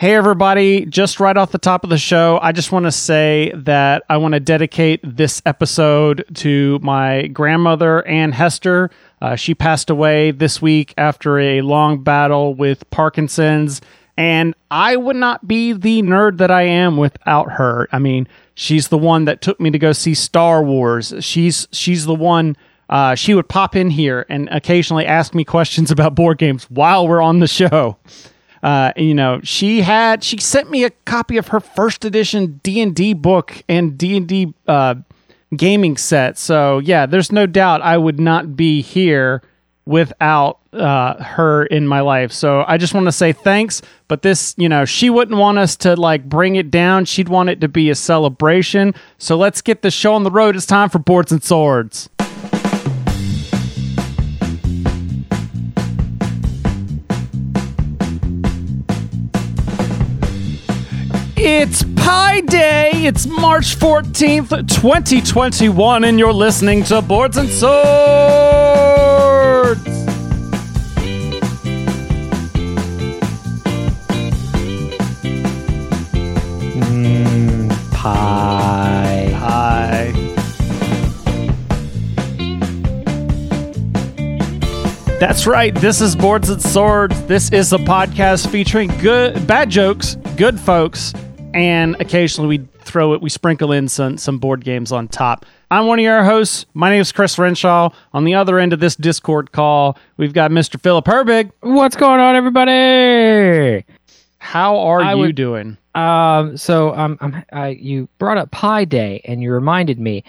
Hey, everybody. Just right off the top of the show, I just want to say that I want to dedicate this episode to my grandmother, Ann Hester. Uh, she passed away this week after a long battle with Parkinson's. And I would not be the nerd that I am without her. I mean, she's the one that took me to go see Star Wars. She's she's the one. Uh, she would pop in here and occasionally ask me questions about board games while we're on the show uh, you know, she had she sent me a copy of her first edition D and D book and D and D uh, gaming set. So yeah, there's no doubt I would not be here without uh, her in my life. So I just want to say thanks. But this, you know, she wouldn't want us to like bring it down. She'd want it to be a celebration. So let's get the show on the road. It's time for boards and swords. It's Pi Day. It's March 14th, 2021, and you're listening to Boards and Swords. Mm, pie. Hi. That's right. This is Boards and Swords. This is a podcast featuring good bad jokes, good folks, and occasionally we throw it, we sprinkle in some some board games on top. I'm one of your hosts. My name is Chris Renshaw. On the other end of this Discord call, we've got Mr. Philip Herbig. What's going on, everybody? How are I you would- doing? Um, so um, I'm, I, you brought up Pi Day, and you reminded me.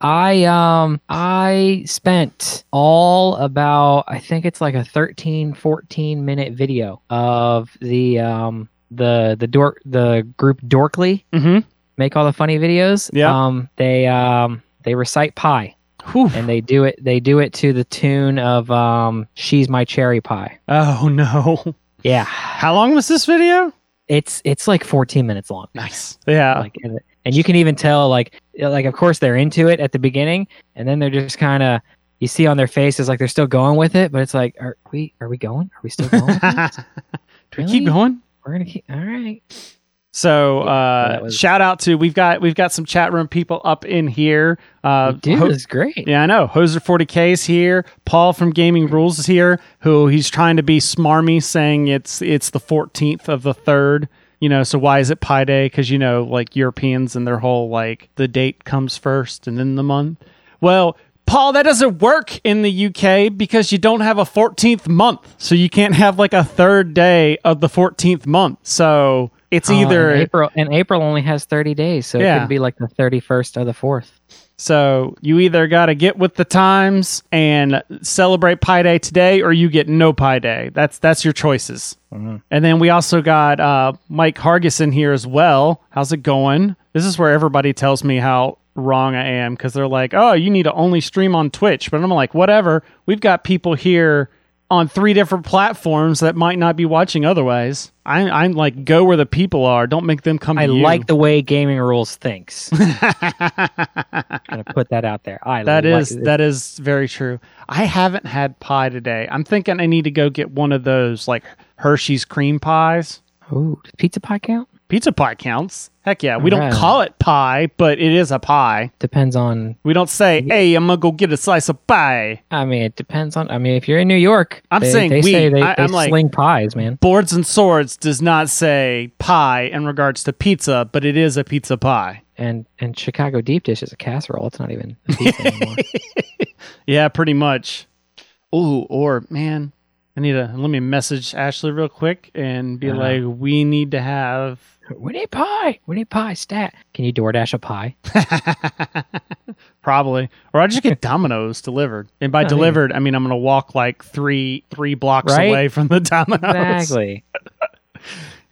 I um I spent all about I think it's like a 13 14 minute video of the um the the dork the group Dorkly Mm-hmm. make all the funny videos. Yeah. Um they um they recite pi Whew. and they do it they do it to the tune of um she's my cherry pie. Oh no. Yeah. How long was this video? It's it's like 14 minutes long. Nice. Yeah. Like and, and you can even tell like like of course they're into it at the beginning and then they're just kind of you see on their faces like they're still going with it, but it's like are we are we going? Are we still going? Do we Really? keep going? We're going to keep All right. So uh, was- shout out to we've got we've got some chat room people up in here. Uh, Dude, Ho- it's great. yeah, I know. Hoser 40k is here. Paul from Gaming Rules is here. Who he's trying to be smarmy, saying it's it's the 14th of the third. You know, so why is it Pi Day? Because you know, like Europeans and their whole like the date comes first and then the month. Well, Paul, that doesn't work in the UK because you don't have a 14th month, so you can't have like a third day of the 14th month. So it's Oh, either and April and April only has 30 days, so it Yeah. could be like the 31st or the 4th. So you either got to get with the times and celebrate Pi Day today, or you get no Pi Day. That's that's your choices. And then we also got uh, Mike Hargison here as well. How's it going? This is where everybody tells me how wrong I am because they're like, "Oh, you need to only stream on Twitch," but I'm like, "Whatever." We've got people here on three different platforms that might not be watching otherwise. I, I'm like, go where the people are. Don't make them come to I like the way Gaming Rules thinks. Gonna put that out there. I That like is that is very true. I haven't had pie today. I'm thinking I need to go get one of those like Hershey's cream pies. Does pizza pie count? Pizza pie counts. Heck yeah. We don't Alright. call it pie, but it is a pie. Depends on. We don't say, "Hey, I'm gonna go get a slice of pie." I mean, it depends on. I mean, if you're in New York, I'm they, saying they we. say they, I- they I'm like- sling pies, man. Boards and Swords does not say pie in regards to pizza, but it is a pizza pie. And and Chicago deep dish is a casserole. It's not even a pizza anymore. Yeah, pretty much. Ooh, or man, I need to let me message Ashley real quick and be Uh-huh. like, we need to have we need pie. We need pie. Stat. Can you DoorDash a pie? Probably, or I just get Domino's delivered, and by Oh, yeah. delivered, I mean I'm gonna walk like three three blocks Right? away from the Domino's. Exactly.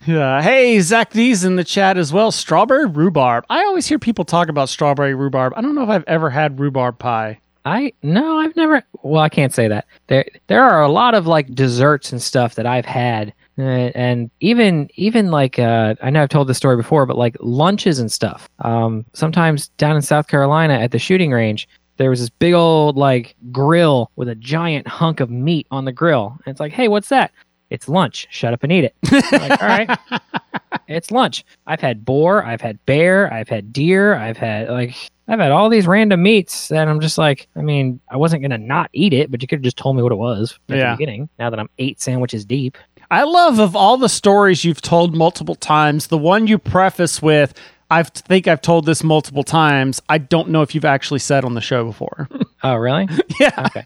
Yeah. Hey, Zach D's in the chat as well. Strawberry rhubarb. I always hear people talk about strawberry rhubarb. I don't know if I've ever had rhubarb pie. I no, I've never. Well, I can't say that. There, there are a lot of like desserts and stuff that I've had, uh, and even even like uh, I know I've told this story before, but like lunches and stuff. Um, sometimes down in South Carolina at the shooting range, there was this big old like grill with a giant hunk of meat on the grill, and it's like, hey, what's that? It's lunch. Shut up and eat it. like, all right. it's lunch. I've had boar, I've had bear, I've had deer, I've had like I've had all these random meats that I'm just like, I mean, I wasn't gonna not eat it, but you could have just told me what it was at Yeah. the beginning. Now that I'm eight sandwiches deep. I love of all the stories you've told multiple times, the one you preface with, I think I've told this multiple times. I don't know if you've actually said on the show before. Oh, really? yeah. Okay.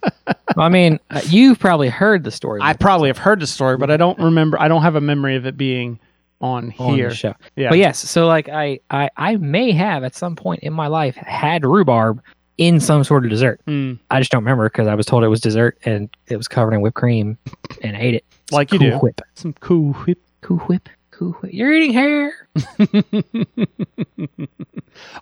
well, I mean, uh, you've probably heard the story I probably have heard the story, but I don't remember. I don't have a memory of it being on on here. the show. Yeah. But yes, so like I, I I may have at some point in my life had rhubarb in some sort of dessert. Mm, I just don't remember because I was told it was dessert and it was covered in whipped cream and I ate it. like you cool do. whip. Some cool whip. Cool whip. Cool whip. You're eating hair.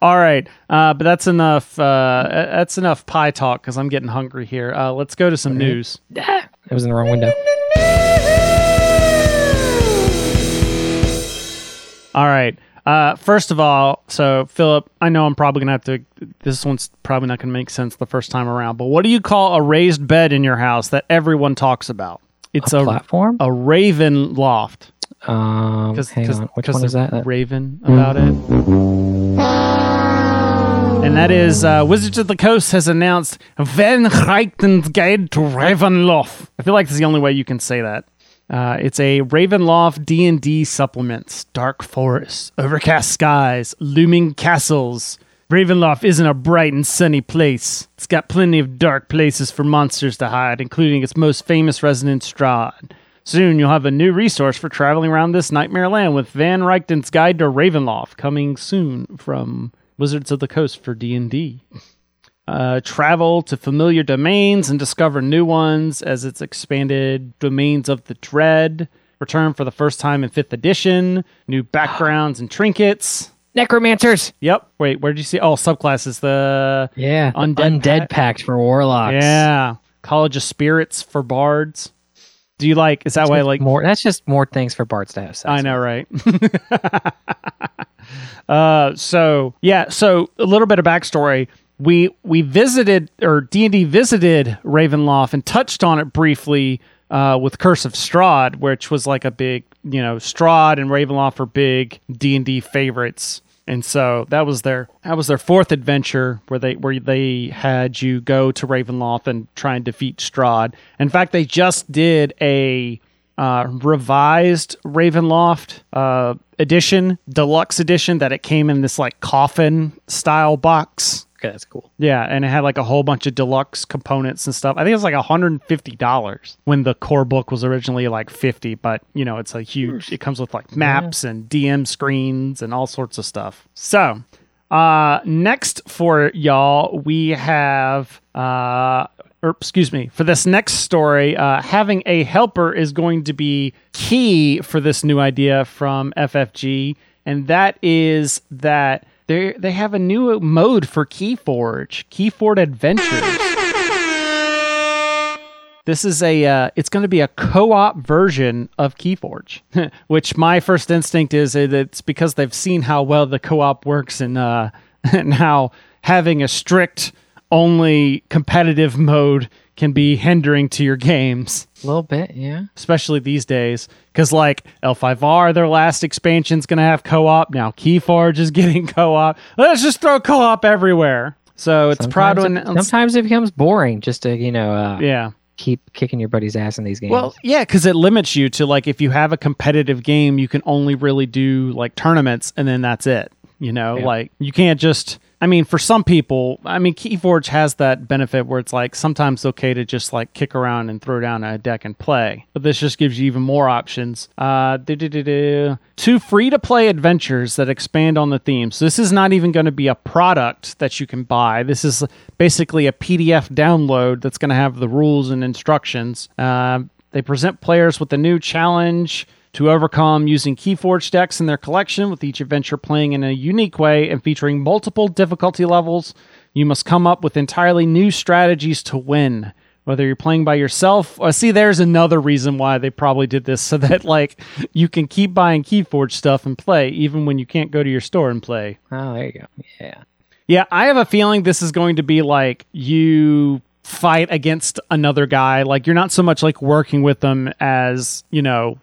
All right, uh, but that's enough. Uh, that's enough pie talk because I'm getting hungry here. Uh, let's go to some news. Ah, it was in the wrong window. All right. Uh, first of all, so Philip, I know I'm probably gonna have to. This one's probably not gonna make sense the first time around. But what do you call a raised bed in your house that everyone talks about? It's a a platform. a raven loft. Um, Because hang on. Which one is that? That- Raven about it. And that is uh, Wizards of the Coast has announced Van Richten's Guide to Ravenloft. I feel like this is the only way you can say that. Uh, it's a Ravenloft D&D supplements, dark forests, overcast skies, looming castles. Ravenloft isn't a bright and sunny place. It's got plenty of dark places for monsters to hide, including its most famous resident, Strahd. Soon you'll have a new resource for traveling around this nightmare land with Van Richten's Guide to Ravenloft, coming soon from Wizards of the Coast for D&D. Uh, travel to familiar domains and discover new ones as it's expanded domains of the dread. Return for the first time in 5th edition. New backgrounds and trinkets. Necromancers. Yep. Wait, where did you see? Oh, subclasses. The Yeah. the Undead Undead, pact. pact for warlocks. yeah, College of Spirits for bards. Do you like? Is that why like? more. That's just more things for bards to have sex. I know, right? uh, so yeah, so a little bit of backstory. We we visited or D and D visited Ravenloft and touched on it briefly uh, with Curse of Strahd, which was like a big, you know, Strahd and Ravenloft are big D and D favorites. And so that was their that was their fourth adventure where they where they had you go to Ravenloft and try and defeat Strahd. In fact, they just did a uh, revised Ravenloft uh, edition, deluxe edition, that it came in this like coffin style box. Okay, that's cool. Yeah, and it had like a whole bunch of deluxe components and stuff. I think it was like $150 when the core book was originally like 50, but you know, it's a huge it comes with like maps and DM screens and all sorts of stuff. So, uh next for y'all, we have uh or excuse me, for this next story, uh, having a helper is going to be key for this new idea from FFG, and that is that they they have a new mode for Keyforge, Keyforge Adventures. This is a uh, it's going to be a co-op version of Keyforge, which my first instinct is that it's because they've seen how well the co-op works and uh, and how having a strict only competitive mode can be hindering to your games A little bit, yeah. especially these days. Because like L5R, their last expansion's gonna have co-op. Now Keyforge is getting co-op. Let's just throw co-op everywhere. So it's proud to Sometimes it, sometimes it becomes boring just to you know uh, Yeah. keep kicking your buddy's ass in these games. Well, yeah, because it limits you to like if you have a competitive game, you can only really do like tournaments, and then that's it. You know, Yeah. like you can't just. I mean, for some people, I mean, Keyforge has that benefit where it's like sometimes okay to just like kick around and throw down a deck and play. But this just gives you even more options. Uh, two free to play adventures that expand on the theme. So this is not even going to be a product that you can buy. This is basically a PDF download that's going to have the rules and instructions. Uh, they present players with a new challenge to overcome using Keyforge decks in their collection, with each adventure playing in a unique way and featuring multiple difficulty levels. You must come up with entirely new strategies to win. Whether you're playing by yourself, uh, see, there's another reason why they probably did this so that like you can keep buying Keyforge stuff and play even when you can't go to your store and play. oh, there you go. Yeah. Yeah, I have a feeling this is going to be like you fight against another guy. Like you're not so much like working with them as, you know,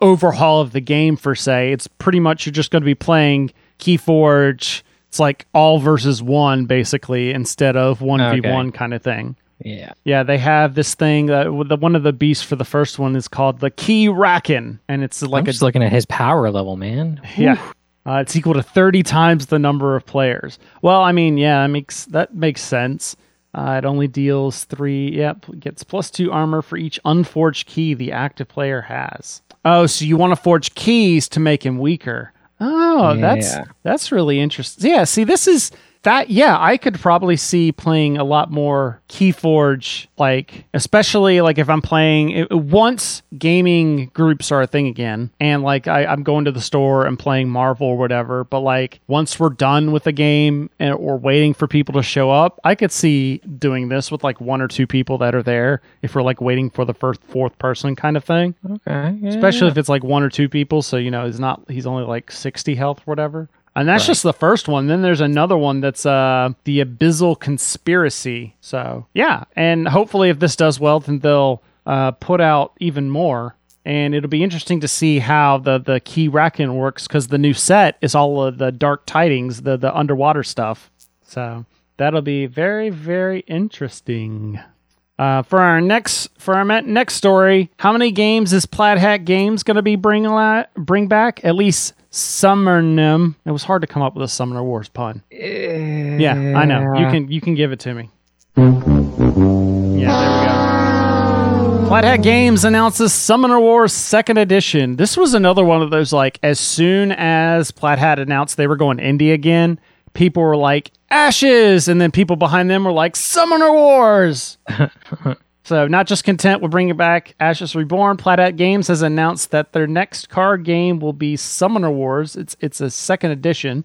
overhaul of the game per se. It's pretty much you're just going to be playing Keyforge. It's like all versus one basically instead of one v one kind of thing. Yeah. Yeah, they have this thing that the one of the beasts for the first one is called the Keyraken, and it's like I'm a just looking at his power level, man. yeah. Uh, it's equal to 30 times the number of players. Well, I mean, yeah, that makes that makes sense. Uh, it only deals three. Yep, gets plus two armor for each unforged key the active player has. Oh, so you want to forge keys to make him weaker? Oh, that's that's really interesting. Yeah, see, this is that. Yeah, I could probably see playing a lot more Keyforge, like especially like if I'm playing it, once gaming groups are a thing again, and like I, I'm going to the store and playing Marvel or whatever. But like once we're done with the game and or waiting for people to show up, I could see doing this with like one or two people that are there if we're like waiting for the first fourth person kind of thing Okay. yeah, especially yeah. if it's like one or two people so you know he's not he's only like 60 health or whatever and that's just the first one. Then there's another one that's uh the abyssal conspiracy. So yeah. And hopefully if this does well then they'll uh put out even more. And it'll be interesting to see how the the Keyraken works because the new set is all of the dark tidings the the underwater stuff. So that'll be very very interesting. Uh, for our next for our next story, how many games is Plaid Hat Games going to be bring la- bring back? At least Summonem. It was hard to come up with a Summoner Wars pun. Yeah, I know. You can you can give it to me. Yeah, there we go. Hat Games announces Summoner Wars Second Edition. This was another one of those like as soon as Hat announced they were going indie again, people were like Ashes, and then people behind them were like Summoner Wars. So, not just content with bringing back Ashes Reborn, Plaid Hat Games has announced that their next card game will be Summoner Wars. It's it's a second edition.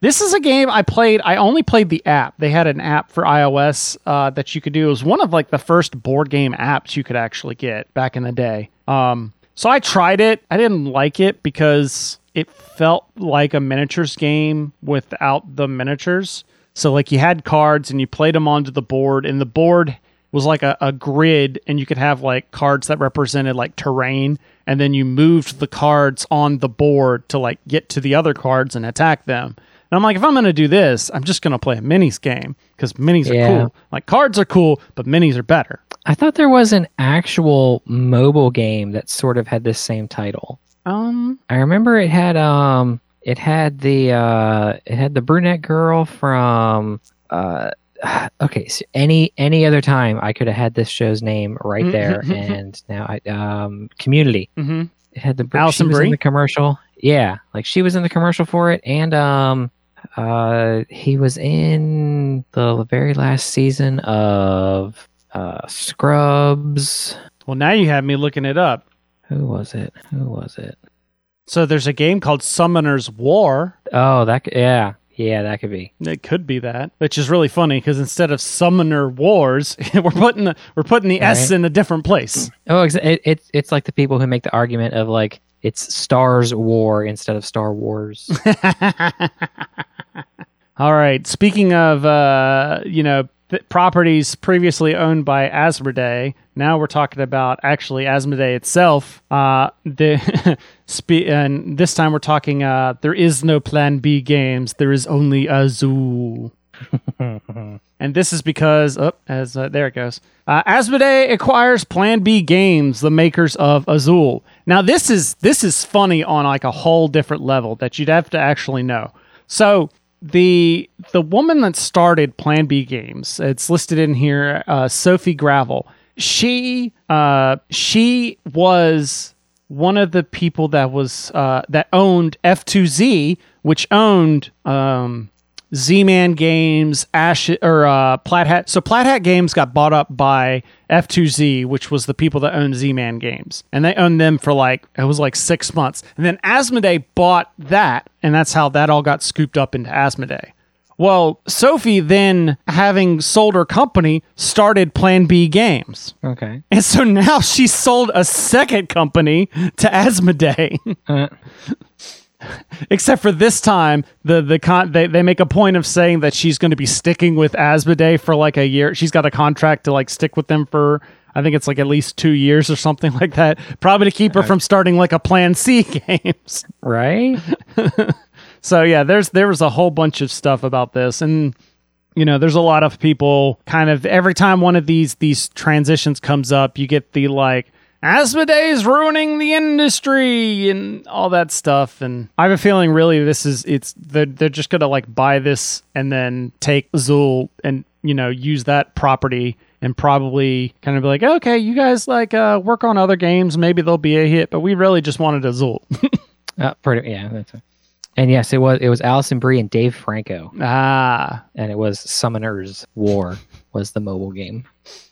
This is a game I played. I only played the app. They had an app for iOS uh, that you could do. It was one of like the first board game apps you could actually get back in the day. Um, so I tried it. I didn't like it because it felt like a miniatures game without the miniatures. So like you had cards and you played them onto the board, and the board was like a, a grid and you could have like cards that represented like terrain and then you moved the cards on the board to like get to the other cards and attack them. And i'm like if i'm going to do this i'm just going to play a minis game because minis are cool. Like cards are cool but minis are better. I thought there was an actual mobile game that sort of had this same title. um I remember it had um it had the uh it had the brunette girl from uh okay so any any other time I could have had this show's name right there and now I um community. Mhm. it had the she was Brie? in the commercial. Yeah like she was in the commercial for it and um uh he was in the very last season of uh Scrubs. Well now you have me looking it up. Who was it? Who was it? So there's a game called summoner's war. Oh, that yeah, yeah, that could be. It could be that, which is really funny because instead of Summoner Wars, we're putting the we're putting the S Right. in a different place. Oh, exa- it, it, it's like the people who make the argument of like it's Stars War instead of Star Wars. All right. Speaking of, uh, you know, th- properties previously owned by Asmodee, now we're talking about actually Asmodee itself. Uh, the spe- and this time we're talking. Uh, there is no Plan B games. There is only Azul. And this is because, oh, as uh, there it goes. Uh, Asmodee acquires Plan B Games, the makers of Azul. Now this is this is funny on like a whole different level that you'd have to actually know. So the the woman that started Plan B Games, it's listed in here, uh, Sophie Gravel. She uh, she was one of the people that was uh, that owned F2Z, which owned um, Z-Man Games, Ash or uh, Plaid Hat. So Plaid Hat Games got bought up by F2Z, which was the people that owned Z-Man Games, and they owned them for like it was like six months, and then Asmodee bought that, and that's how that all got scooped up into Asmodee. Well, Sophie then, having sold her company, started Plan B Games. okay. And so now she sold a second company to Asmodee. Uh, Except for this time, the the con- they, they make a point of saying that she's going to be sticking with Asmodee for like a year. She's got a contract to like stick with them for I think it's like at least two years or something like that. Probably to keep her from starting like a Plan C games. Right? So yeah, there's there was a whole bunch of stuff about this, and you know, there's a lot of people kind of every time one of these these transitions comes up, you get the like Asmodee's ruining the industry and all that stuff. And I have a feeling really this is it's they're they're just gonna like buy this and then take Azul and you know use that property and probably kind of be like, okay, you guys like uh, work on other games, maybe they'll be a hit, but we really just wanted a Zool. Uh, pretty, yeah. That's a, and yes, it was it was Alison Brie and Dave Franco, ah, and it was Summoners War was the mobile game.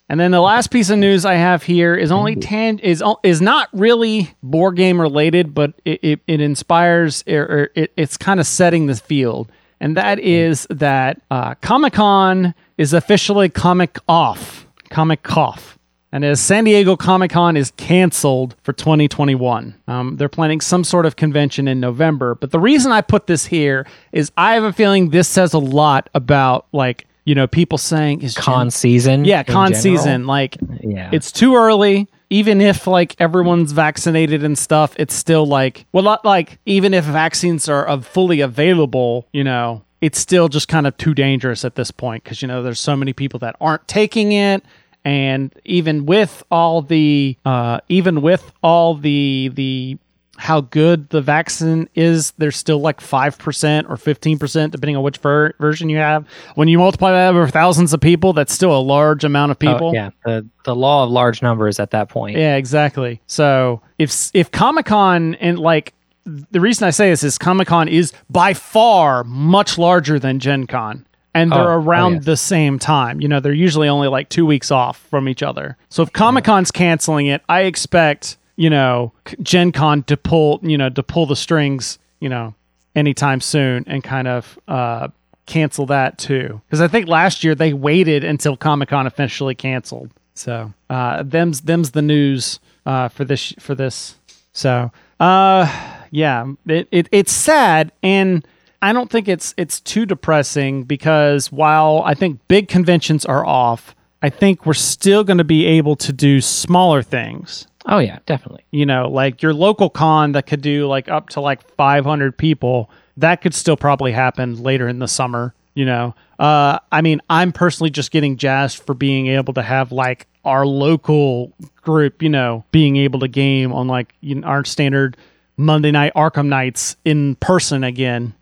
And then the last piece of news I have here is only tan is is not really board game related, but it it, it inspires or, or it, it's kind of setting the field, and that is that uh, Comic Con is officially comic off, comic Cough. And as San Diego Comic Con is canceled for 2021, um, they're planning some sort of convention in November. But the reason I put this here is I have a feeling this says a lot about like you know people saying is Gen- Con season, yeah con general. season like Yeah, it's too early. Even if like everyone's vaccinated and stuff it's still like well not like even if vaccines are uh, fully available you know it's still just kind of too dangerous at this point because you know there's so many people that aren't taking it. And even with all the uh even with all the the how good the vaccine is there's still like 5% or 15% depending on which ver- version you have when you multiply that over thousands of people that's still a large amount of Oh, people yeah, the the law of large numbers at that point. yeah, exactly. So if if Comic Con and like the reason I say this is Comic Con is by far much larger than Gen Con. And they're Oh, oh, around yes. the same time. You know, they're usually only like two weeks off from each other. So if Comic Con's canceling it, I expect, you know, Gen Con to pull, you know, to pull the strings, you know, anytime soon and kind of uh cancel that too. Because I think last year they waited until Comic Con officially canceled. So uh, them's them's the news uh, for this for this. So uh, yeah, it, it it's sad, and I don't think it's it's too depressing because while I think big conventions are off, I think we're still going to be able to do smaller things Oh yeah, definitely. you know, like your local con that could do like up to like 500 people, that could still probably happen later in the summer, you know. Uh I mean, I'm personally just getting jazzed for being able to have like our local group, you know, being able to game on like you know, our standard Monday night Arkham nights in person again.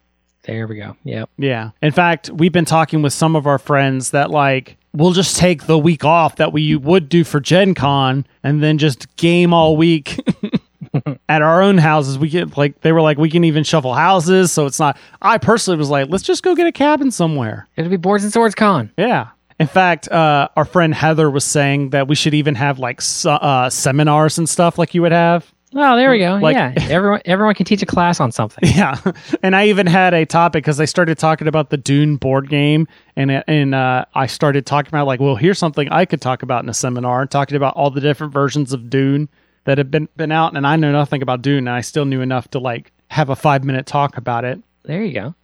There we go. Yep. Yeah. In fact, we've been talking with some of our friends that like we'll just take the week off that we would do for Gen Con and then just game all week at our own houses. We get like they were like we can even shuffle houses, so it's not I personally was like, let's just go get a cabin somewhere. It'll be Boards and Swords Con. Yeah. In fact, uh, our friend Heather was saying that we should even have like uh, seminars and stuff like you would have. Oh, there we go. Like- yeah, everyone everyone can teach a class on something. Yeah, and I even had a topic because I started talking about the Dune board game, and and uh, I started talking about like, well, here's something I could talk about in a seminar, talking about all the different versions of Dune that have been been out, and I know nothing about Dune, and I still knew enough to like have a five minute talk about it. There you go.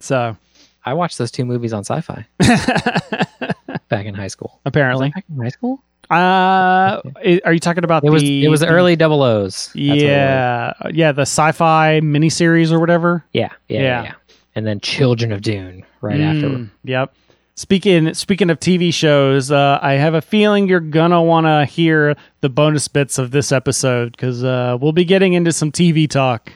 So I watched those two movies on Sci-Fi back in high school. apparently, Back in high school? Uh, are you talking about It was the it was the early double O's. That's was. yeah, yeah, the sci-fi miniseries or whatever. yeah, yeah, Yeah. yeah, yeah. And then Children of Dune right after. Mm, Yep. Speaking speaking of TV shows, uh, I have a feeling you're gonna want to hear the bonus bits of this episode because uh, we'll be getting into some TV talk.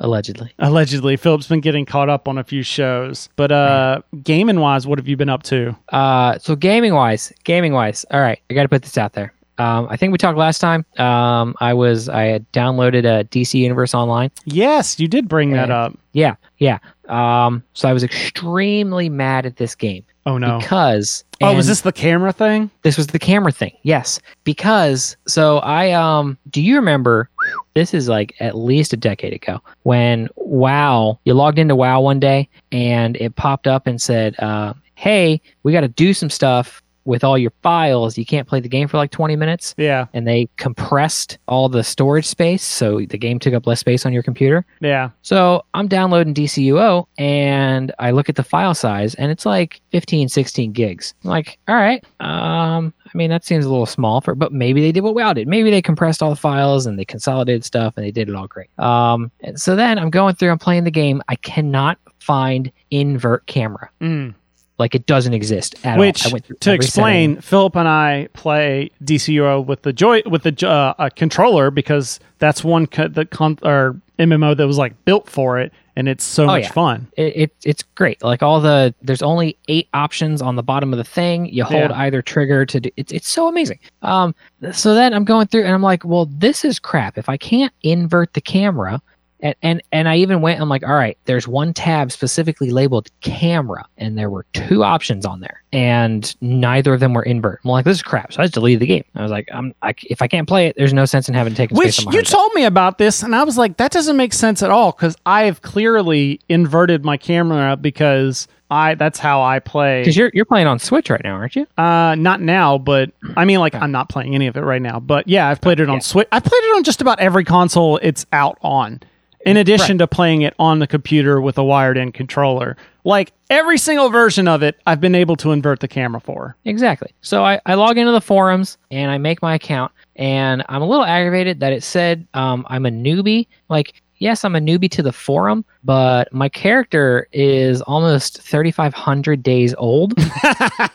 Allegedly. Allegedly, Philip's been getting caught up on a few shows, but uh, gaming wise, what have you been up to? Uh, so gaming wise, gaming wise, all right, I got to put this out there. Um, I think we talked last time. Um, I was I had downloaded a DC Universe Online. Yes, you did bring that up. Yeah, yeah. Um, so I was extremely mad at this game Oh no! because Oh, was this the camera thing? this was the camera thing? Yes, because so I um. Do you remember? This is like at least a decade ago when WoW. You logged into WoW one day and it popped up and said, uh, "Hey, we got to do some stuff." With all your files, you can't play the game for like 20 minutes. Yeah. And they compressed all the storage space, so the game took up less space on your computer. Yeah. So I'm downloading DCUO and I look at the file size and it's like 15, 16 gigs. I'm like, all right, um, I mean, that seems a little small for, but maybe they did what WoW did. Maybe they compressed all the files and they consolidated stuff and they did it all great. Um, and so then I'm going through, I'm playing the game. I cannot find invert camera. Mm. Like it doesn't exist at Which, all. I went through to explain, setting. Philip and I play DCUO with the joy with the uh, uh, controller because that's one co- the con- or MMO that was like built for it, and it's so much Oh, yeah. fun. it, it it's great. Like all the there's only eight options on the bottom of the thing. You hold Yeah. either trigger to do it's it's so amazing. Um so then I'm going through and I'm like, well, this is crap. If I can't invert the camera and and, and I even went, I'm like, all right, there's one tab specifically labeled camera, and there were two options on there, and neither of them were invert. I'm like, this is crap. So I just deleted the game. I was like, I'm I, if I can't play it, there's no sense in having taken Which you told me about this, and I was like, that doesn't make sense at all because I have clearly inverted my camera because I that's how I play. because you're you're playing on Switch right now, aren't you? Uh, not now, but I mean, like, I'm not playing any of it right now. But yeah, I've played it on Yeah. Switch. I've played it on just about every console it's out on. In addition to playing it on the computer with a wired-in controller, like every single version of it, I've been able to invert the camera for. Exactly. So I, I log into the forums and I make my account, and I'm a little aggravated that it said um, I'm a newbie. Like, yes, I'm a newbie to the forum, but my character is almost 3,500 days old.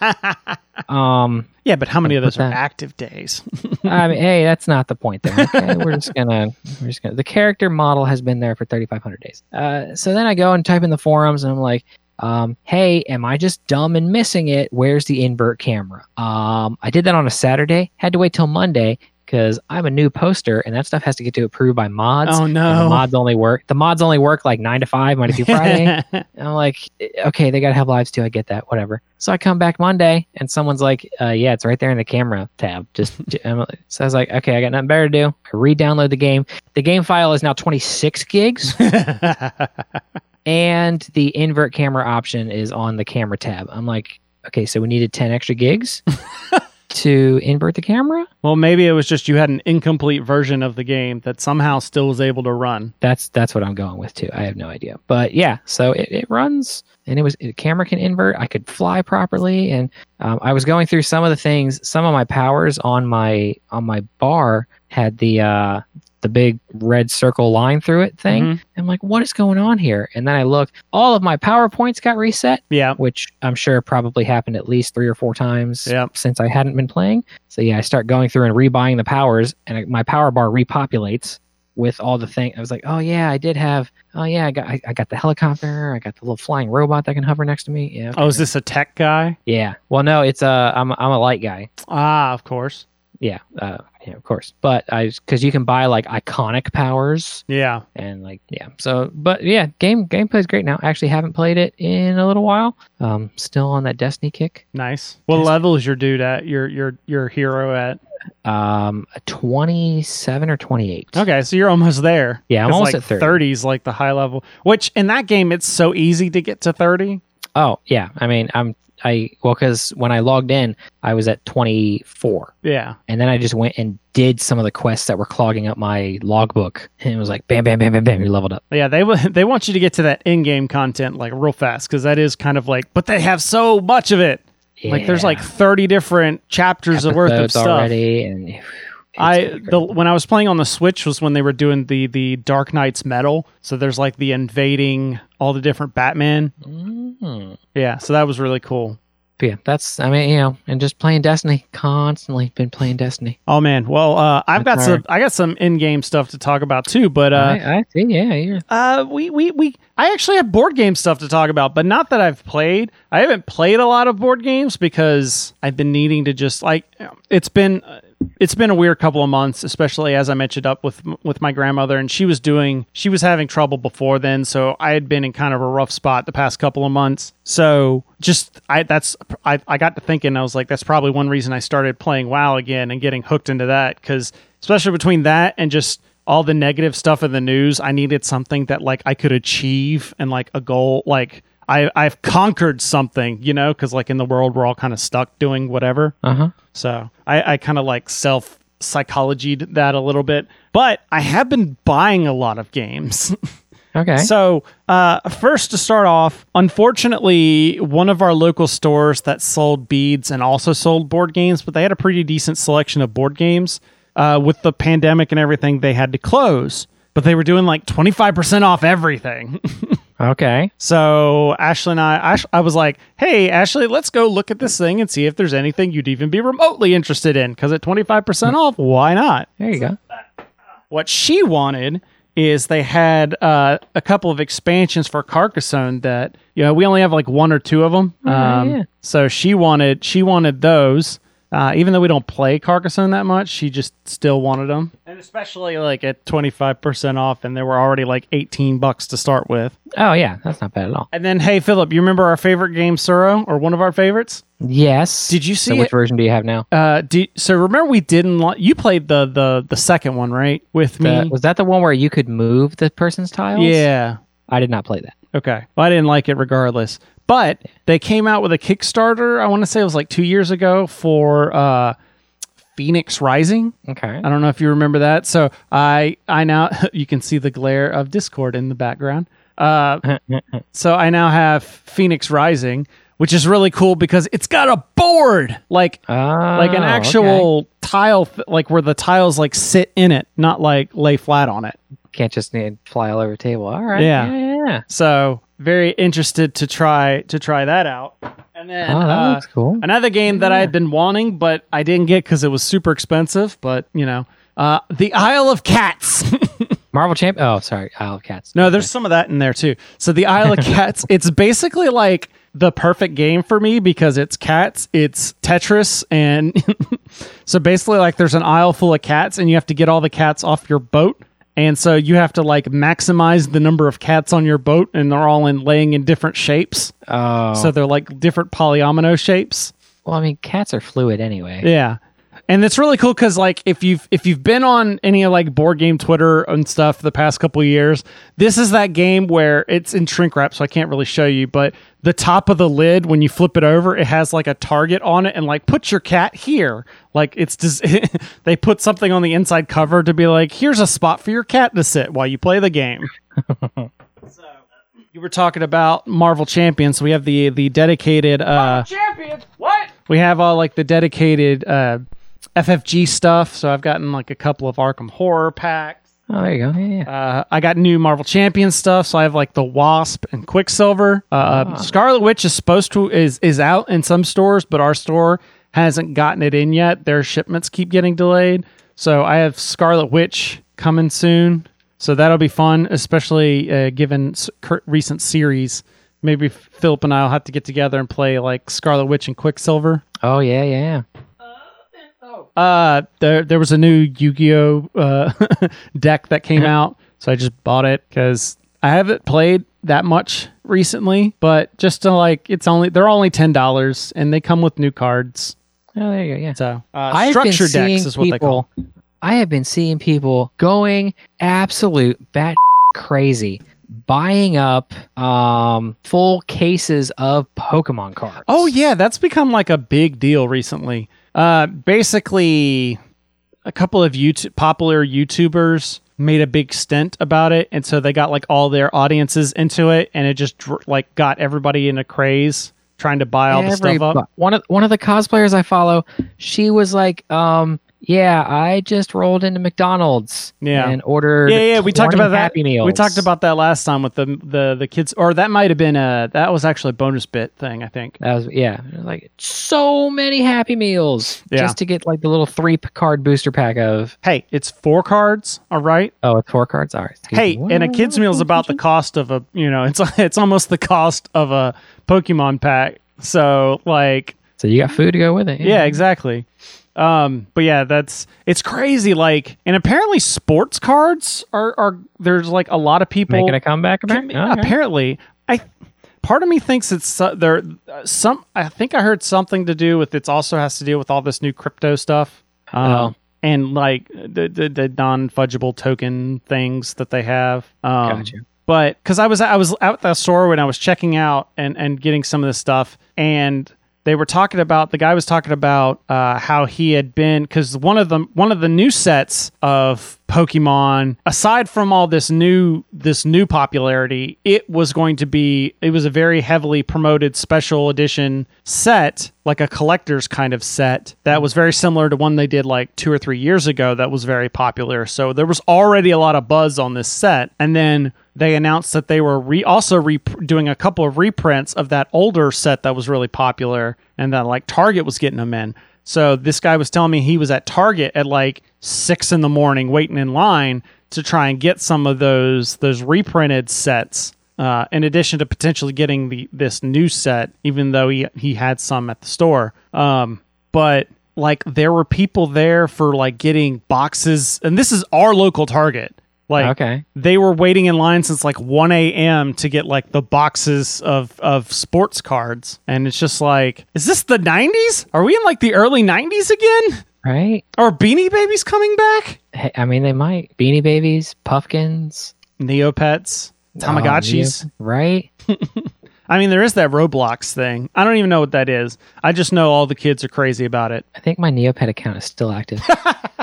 um, yeah, but how many of those are that- active days? I mean, hey, that's not the point there. Okay, we're just gonna, we're just gonna. The character model has been there for 3,500 days. Uh, so then I go and type in the forums, and I'm like, um, "Hey, am I just dumb and missing it? Where's the invert camera?" Um, I did that on a Saturday. Had to wait till Monday because I'm a new poster, and that stuff has to get to approved by mods. oh and the no! mods only work. The mods only work like nine to five, Monday through Friday. And I'm like, okay, they got to have lives too. I get that, whatever. So I come back Monday and someone's like, uh, yeah, it's right there in the camera tab. Just so I was like, okay, I got nothing better to do. I re-download the game. The game file is now 26 gigs, and the invert camera option is on the camera tab. I'm like, okay, so we needed 10 extra gigs to invert the camera. well, maybe it was just you had an incomplete version of the game that somehow still was able to run. That's that's what I'm going with too. I have no idea, but yeah. So it, it runs, and it was the camera can invert. I could fly properly, and um, I was going through some of the things. Some of my powers on my on my bar had the uh, the big red circle line through it thing. Mhm. I'm like, what is going on here? And then I look, All of my powerpoints got reset, Yeah. which I'm sure probably happened at least three or four times since I hadn't been playing. So yeah, I start going through and rebuying the powers, and I- my power bar repopulates with all the thing. I was like, oh yeah, I did have. Oh yeah, I got I, I got the helicopter. I got the little flying robot that can hover next to me. Yeah. okay. Oh, is this a tech guy? Yeah. Well, no, it's uh, I'm I'm a light guy. Ah, of course. Yeah. Uh, yeah, of course. But I because you can buy like iconic powers Yeah. and like yeah. So, but yeah, game gameplay's great now. I actually haven't played it in a little while. Um, still on that Destiny kick. Nice. What Yes. level is your dude at? Your your your hero at? Um, 27 or 28. Okay, so you're almost there. Yeah, I'm almost like at 30. 30 is like the high level. Which in that game, it's so easy to get to 30. Oh yeah, I mean I'm I well because when I logged in I was at 24 Yeah. and then I just went and did some of the quests that were clogging up my logbook and it was like bam bam bam bam bam you leveled up. Yeah, they they want you to get to that in-game content like real fast because that is kind of like, but they have so much of it. Like there's like 30 different chapters worth of Episodes stuff. already and I the when I was playing on the Switch was when they were doing the the Dark Knight's Metal. So there's like the invading all the different Batman. Mhm. Yeah, so that was really cool. But yeah, that's I mean you know and just playing Destiny constantly been playing Destiny. Oh man, well uh, I've got That's some I got some in-game stuff to talk about too, but uh, I, I see yeah you're Uh, we, we, we, I actually have board game stuff to talk about, but not that I've played. I haven't played a lot of board games because I've been needing to just like, it's been, it's been a weird couple of months, especially as I mentioned up with, with my grandmother and she was doing, she was having trouble before then. So I had been in kind of a rough spot the past couple of months. So just, I, that's, I, I got to thinking, I was like, that's probably one reason I started playing WoW again and getting hooked into that. Cause especially between that and just, all the negative stuff in the news, I needed something that like I could achieve and like a goal, like I I've conquered something, you know, because like in the world we're all kind of stuck doing whatever. Uh huh. So I, I kind of like self psychology that a little bit, but I have been buying a lot of games. Okay. So, uh, first to start off, unfortunately, one of our local stores that sold beads and also sold board games, but they had a pretty decent selection of board games. Uh, with the pandemic and everything, they had to close, but they were doing like 25% off everything. okay. so, Ashley and I, Ash, I was like, hey, Ashley, let's go look at this thing and see if there's anything you'd even be remotely interested in. Because at 25% off, why not? There you go. What she wanted is they had uh, a couple of expansions for Carcassonne that you know we only have like one or two of them. Um, yeah. So she wanted she wanted those. Uh, even though we don't play Carcassonne that much, she just still wanted them, and especially like at twenty five percent off, and they were already like eighteen bucks to start with. Oh yeah, that's not bad at all. And then, hey Philip, you remember our favorite game, Tsuro, or one of our favorites? Yes. Did you So see which it? version do you have now? Uh, do, so remember we didn't. Li- you played the the the second one, right? With me. Was that the one where you could move the person's tiles? yeah. I did not play that. Okay. Well, I didn't like it regardless. But they came out with a Kickstarter, I want to say it was like two years ago for uh, Phoenix Rising. Okay. I don't know if you remember that. So I I now you can see the glare of Discord in the background. Uh, so I now have Phoenix Rising, which is really cool because it's got a board like like an Oh, actual okay. tile like where the tiles like sit in it, not like lay flat on it. Can't just need fly all over the table. All right. Yeah. Yeah. yeah, yeah. So very interested to try to try that out. And then Oh, uh, cool. another game that I had been wanting, but I didn't get because it was super expensive. But you know, uh, the Isle of Cats. Marvel Champ. Oh, sorry. Isle of Cats. no, there's some of that in there too. So the Isle of Cats, it's basically like the perfect game for me because it's cats, it's Tetris, and so basically like there's an aisle full of cats, and you have to get all the cats off your boat. And so you have to like maximize the number of cats on your boat, and they're all in laying in different shapes. Oh. So they're like different polyomino shapes. well, I mean, cats are fluid anyway. Yeah. And it's really cool because like if you've if you've been on any of like board game Twitter and stuff the past couple of years, this is that game where it's in shrink wrap, so I can't really show you, but the top of the lid when you flip it over, it has like a target on it and like put your cat here. Like it's just they put something on the inside cover to be like, here's a spot for your cat to sit while you play the game. So you were talking about Marvel Champions. So we have the the dedicated uh Champions. What? we have all like the dedicated uh FFG stuff. So I've gotten like a couple of Arkham Horror packs. Oh, there you go. Yeah, yeah. Uh, I got new Marvel Champion stuff, so I have like the Wasp and Quicksilver. Uh, Scarlet Witch is supposed to is is out in some stores, but our store hasn't gotten it in yet. Their shipments keep getting delayed, so I have Scarlet Witch coming soon. So that'll be fun, especially uh, given s- recent series. Maybe Philip and I'll have to get together and play like Scarlet Witch and Quicksilver. Oh, yeah, yeah, yeah. Uh, there there was a new Yu-Gi-Oh uh, deck that came out, so I just bought it because I haven't played that much recently. But just to like, it's only they're only ten dollars, and they come with new cards. Oh, there you go. Yeah. So uh, structure decks is what they call. I have been seeing people going absolute bat crazy, buying up um, full cases of Pokemon cards. Oh yeah, that's become like a big deal recently. Uh, basically, a couple of YouTube popular YouTubers made a big stint about it, and so they got like all their audiences into it, and it just like got everybody in a craze trying to buy all the stuff up. One of one of the cosplayers I follow, she was like, um, "Yeah, I just rolled into McDonald's Yeah. and ordered Yeah, yeah, we talked 20 about that. Happy Meals. We talked about that last time with the the the kids, or that might have been a that was actually a bonus bit thing, I think. that was yeah, like so many Happy Meals Yeah. just to get like the little three card booster pack of. Hey, it's four cards, all right. Oh, it's four cards. All right. excuse Hey, me. and a kids meal is about the cost of a you know it's it's almost the cost of a Pokemon pack. So like So you got food to go with it. yeah, exactly. Um, but yeah, that's it's crazy. Like, and apparently sports cards are are there's like a lot of people Making a comeback. Can- Apparently. Okay. Apparently, I part of me thinks it's uh, there. Uh, some I think I heard something to do with it. Also has to deal with all this new crypto stuff. Um, Oh. And like the, the, the non fungible token things that they have. Um, Gotcha. but because I was I was out at the store when I was checking out and and getting some of this stuff, and they were talking about the guy was talking about uh, how he had been because one of the one of the new sets of Pokemon, aside from all this new this new popularity, it was going to be it was a very heavily promoted special edition set, like a collector's kind of set that was very similar to one they did like two or three years ago that was very popular. So there was already a lot of buzz on this set, and then they announced that they were re- also re- doing a couple of reprints of that older set that was really popular and that like Target was getting them in. So this guy was telling me he was at Target at like six in the morning waiting in line to try and get some of those those reprinted sets. Uh, in addition to potentially getting the this new set, even though he he had some at the store. Um, but like there were people there for like getting boxes, and this is our local Target. Like Okay. they were waiting in line since like 1 a.m. to get like the boxes of of sports cards, and it's just like, is this the 90s? Are we in like the early 90s again? Right. Are Beanie Babies coming back? Hey, I mean, they might. Beanie Babies, Puffkins, Neopets, oh, Tamagotchis. Oh, Neo- right? I mean, there is that Roblox thing. I don't even know what that is. I just know all the kids are crazy about it. I think my Neopet account is still active.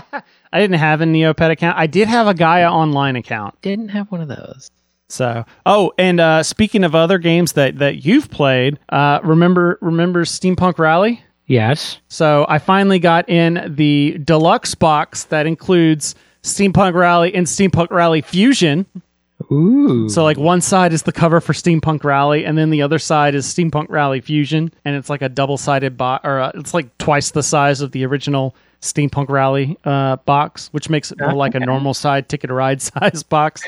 I didn't have a Neopet account. I did have a Gaia Online account. Didn't have one of those. So, oh, and uh, speaking of other games that that you've played, uh, remember remember Steampunk Rally? Yes. So I finally got in the deluxe box that includes Steampunk Rally and Steampunk Rally Fusion. Ooh. So like one side is the cover for Steampunk Rally, and then the other side is Steampunk Rally Fusion, and it's like a double-sided box, or uh, it's like twice the size of the original Steampunk Rally uh, box, which makes it more like a normal side ticket to ride size box.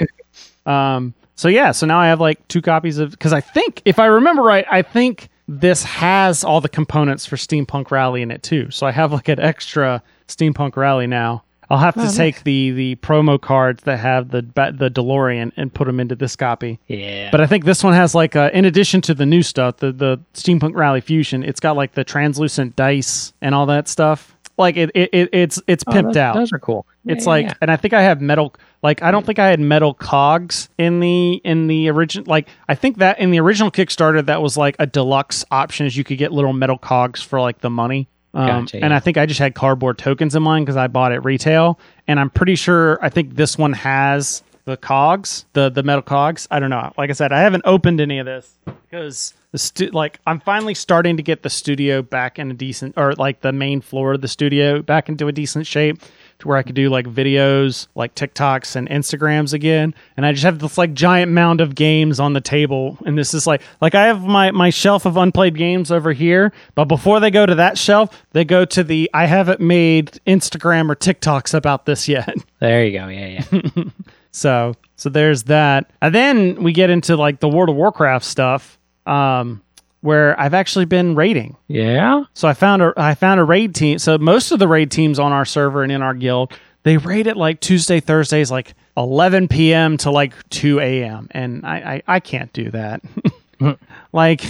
Um, so yeah, so now I have like two copies of because I think if I remember right, I think this has all the components for Steampunk Rally in it too. So I have like an extra Steampunk Rally now. I'll have to nice. take the the promo cards that have the ba- the DeLorean and put them into this copy. yeah. But I think this one has like, uh, in addition to the new stuff, the the Steampunk Rally Fusion, it's got like the translucent dice and all that stuff. Like it, it, it it's it's Oh, pimped those, out. Those are cool. It's Yeah, like, yeah. and I think I have metal. Like, I don't think I had metal cogs in the in the original. Like, I think that in the original Kickstarter, that was like a deluxe option, is you could get little metal cogs for like the money. Um, Gotcha, And. I think I just had cardboard tokens in mine because I bought it retail. And I'm pretty sure I think this one has the cogs, the the metal cogs. I don't know. Like I said, I haven't opened any of this because the stu- like I'm finally starting to get the studio back in a decent or like the main floor of the studio back into a decent shape to where I could do like videos, like TikToks and Instagrams again. And I just have this like giant mound of games on the table. And this is like like I have my my shelf of unplayed games over here, but before they go to that shelf, they go to the I haven't made Instagram or TikToks about this yet. There you go. Yeah, yeah. So so there's that. And then we get into like the World of Warcraft stuff. Um where I've actually been raiding. yeah. So I found a I found a raid team. So most of the raid teams on our server and in our guild, they raid at like Tuesday, Thursdays, like 11 p.m. to like 2 a.m. And I I, I can't do that. like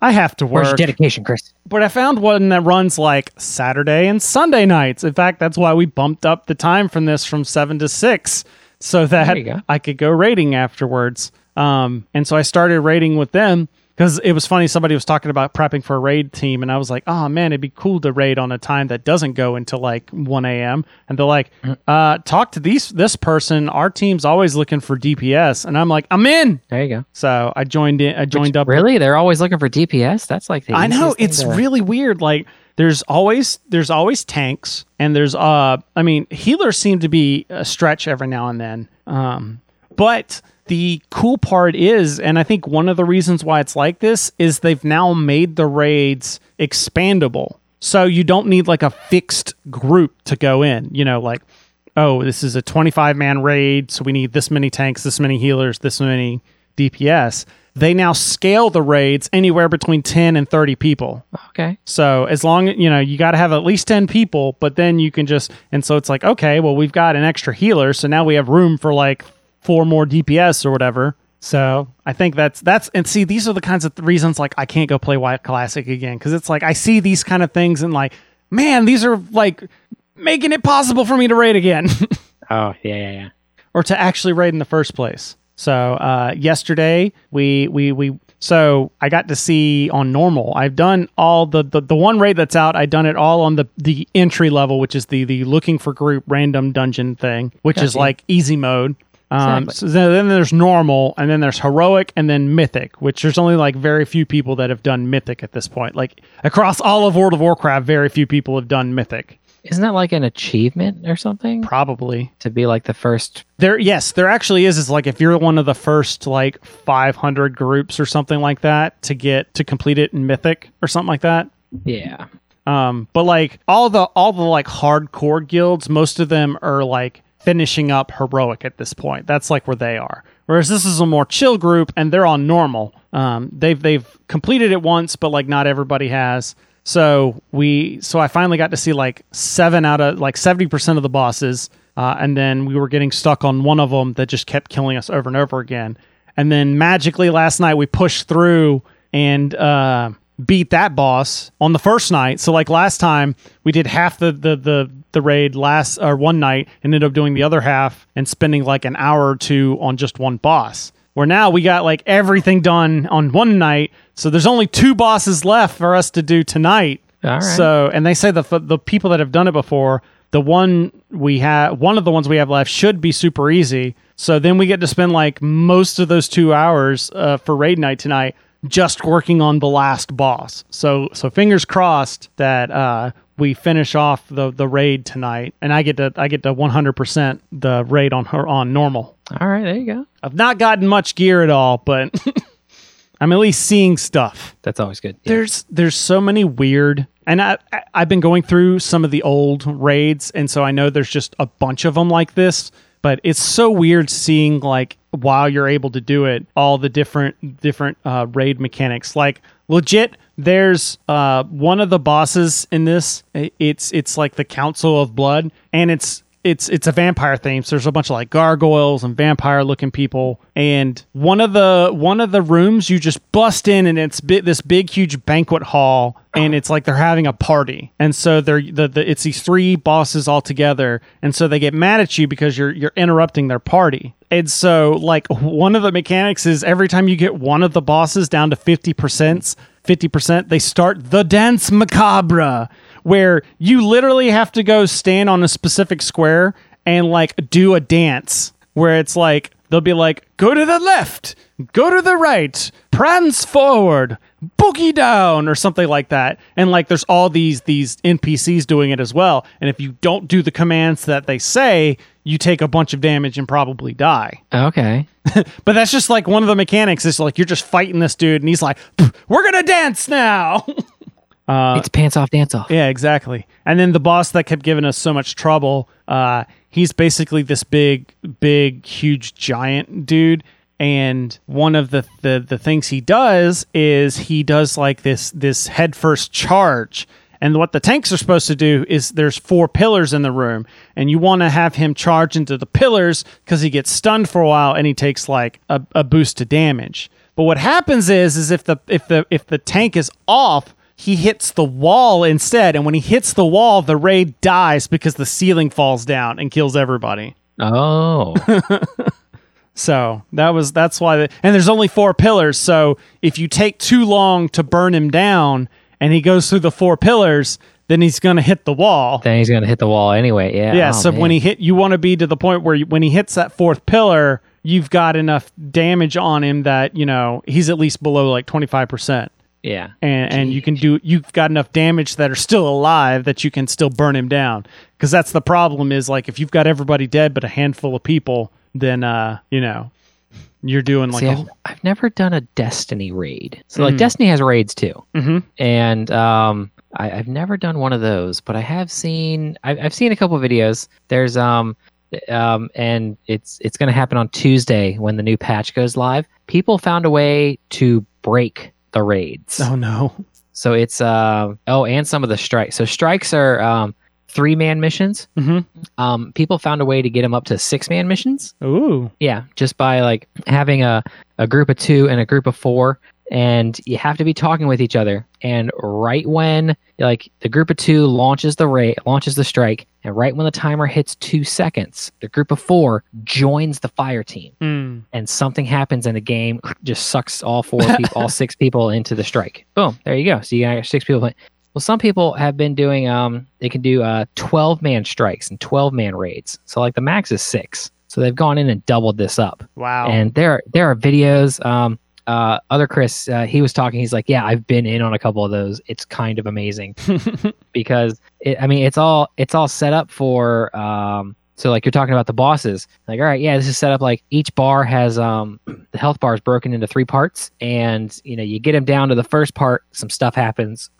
I have to work. Where's dedication, Chris? But I found one that runs like Saturday and Sunday nights. In fact, that's why we bumped up the time from this from seven to six, so that. I could go raiding afterwards. Um, and so I started raiding with them because it was funny. Somebody was talking about prepping for a raid team, and I was like, "Oh man, it'd be cool to raid on a time that doesn't go until like one a.m." And they're like, uh, "Talk to these this person. Our team's always looking for DPS," and I'm like, "I'm in." There you go. So I joined in. I joined up. Really? They're always looking for DPS? That's like the I know it's really weird. Like there's always there's always tanks and there's uh I mean healers seem to be a stretch every now and then. Um, but the cool part is, and I think one of the reasons why it's like this is they've now made the raids expandable. So you don't need like a fixed group to go in. You know, like oh, this is a 25 man raid, so we need this many tanks, this many healers, this many DPS. They now scale the raids anywhere between 10 and 30 people. Okay. So as long you know, you got to have at least 10 people, but then you can just and so it's like, okay, well we've got an extra healer, so now we have room for like four more DPS or whatever. So I think that's that's and see these are the kinds of reasons like I can't go play White Classic again because it's like I see these kind of things and like man these are like making it possible for me to raid again Oh, yeah, yeah, yeah. or to actually raid in the first place. So uh, yesterday we we we so I got to see on normal. I've done all the, the the one raid that's out. I done it all on the the entry level, which is the the looking for group random dungeon thing, which is like easy mode. Um, Exactly. so then, then there's normal, and then there's heroic, and then mythic, which there's only like very few people that have done mythic at this point. Like across all of World of Warcraft, very few people have done mythic. Isn't that like an achievement or something Probably to be like the first? There, yes, there actually is. It's like if you're one of the first like 500 groups or something like that to get to complete it in Mythic or something like that. Yeah. Um, but like all the all the like hardcore guilds, most of them are like finishing up heroic at this point. That's like where they are. Whereas this is a more chill group and they're on normal. Um, they've they've completed it once, but like not everybody has. So we so I finally got to see like seven out of like seventy percent of the bosses, uh, and then we were getting stuck on one of them that just kept killing us over and over again. And then magically last night we pushed through and uh, beat that boss on the first night. So like last time we did half the the the, the raid last or one night and ended up doing the other half and spending like an hour or two on just one boss. Where now we got like everything done on one night, so there's only two bosses left for us to do tonight. All right. So, and they say the the people that have done it before, the one we have, one of the ones we have left should be super easy. So then we get to spend like most of those two hours uh, for raid night tonight just working on the last boss. So, so fingers crossed that uh, we finish off the the raid tonight, and I get to I get to 100 percent the raid on her on normal. All right. There you go. I've not gotten much gear at all, but I'm at least seeing stuff. That's always good. Yeah. There's there's so many weird, and I, I I've been going through some of the old raids, and so I know there's just a bunch of them like this. But it's so weird seeing like while you're able to do it, all the different different uh, raid mechanics. Like legit, there's uh, one of the bosses in this. It's it's like the Council of Blood, and it's it's it's a vampire theme. So there's a bunch of like gargoyles and vampire looking people. And one of the one of the rooms you just bust in and it's bi- this big huge banquet hall and it's like they're having a party. And so they're the, the it's these three bosses all together. And so they get mad at you because you're you're interrupting their party. And so like one of the mechanics is every time you get one of the bosses down to 50%, 50%, they start the Danse Macabre where you literally have to go stand on a specific square and like do a dance where it's like they'll be like go to the left go to the right prance forward boogie down or something like that. And like there's all these these npcs doing it as well. And if you don't do the commands that they say you take a bunch of damage and probably die. Okay. but that's just like one of the mechanics. Is like you're just fighting this dude and he's like we're gonna dance now it's pants off, dance off. Yeah, exactly. And then the boss that kept giving us so much trouble, uh, he's basically this big, big, huge giant dude. And one of the, the the things he does is he does like this this headfirst charge. And what the tanks are supposed to do is there's four pillars in the room, and you want to have him charge into the pillars because he gets stunned for a while and he takes like a, a boost to damage. But what happens is is if the if the if the tank is off, he hits the wall instead, and when he hits the wall, the raid dies because the ceiling falls down and kills everybody. Oh. So that was that's why. The, and there's only four pillars, so if you take too long to burn him down, and he goes through the four pillars, then he's gonna hit the wall. then he's gonna hit the wall anyway. Yeah. yeah. Oh, so when he hit, you want to be to the point where you, when he hits that fourth pillar, you've got enough damage on him that you know he's at least below like twenty five percent. Yeah. and and you can do you've got enough damage that are still alive that you can still burn him down because that's the problem is like if you've got everybody dead but a handful of people then uh you know you're doing like See, a, I've, I've never done a Destiny raid. So Mm. like Destiny has raids too, Mhm. and um, I, I've never done one of those, but I have seen I've, I've seen a couple videos. There's um um and it's it's going to happen on Tuesday when the new patch goes live. People found a way to break the raids. oh no So it's uh oh, and some of the strikes. So strikes are um three man missions. Mhm. Um, people found a way to get them up to six man missions. ooh Yeah, just by like having a, a group of two and a group of four and you have to be talking with each other. And right when like the group of two launches the rate launches the strike, and right when the timer hits two seconds, the group of four joins the fire team, Mm. and something happens in the game, just sucks all four people, all six people into the strike. Boom, there you go. So you got six people. Playing. Well, some people have been doing um they can do uh 12 man strikes and 12 man raids. So like the max is six. So they've gone in and doubled this up. Wow. And there there are videos. Um, uh, other Chris, uh, he was talking. He's like, yeah, I've been in on a couple of those. It's kind of amazing because it, I mean, it's all it's all set up for. Um, so like you're talking about the bosses. Like, all right, yeah, this is set up like each bar has um the health bar is broken into three parts, and you know you get him down to the first part, some stuff happens,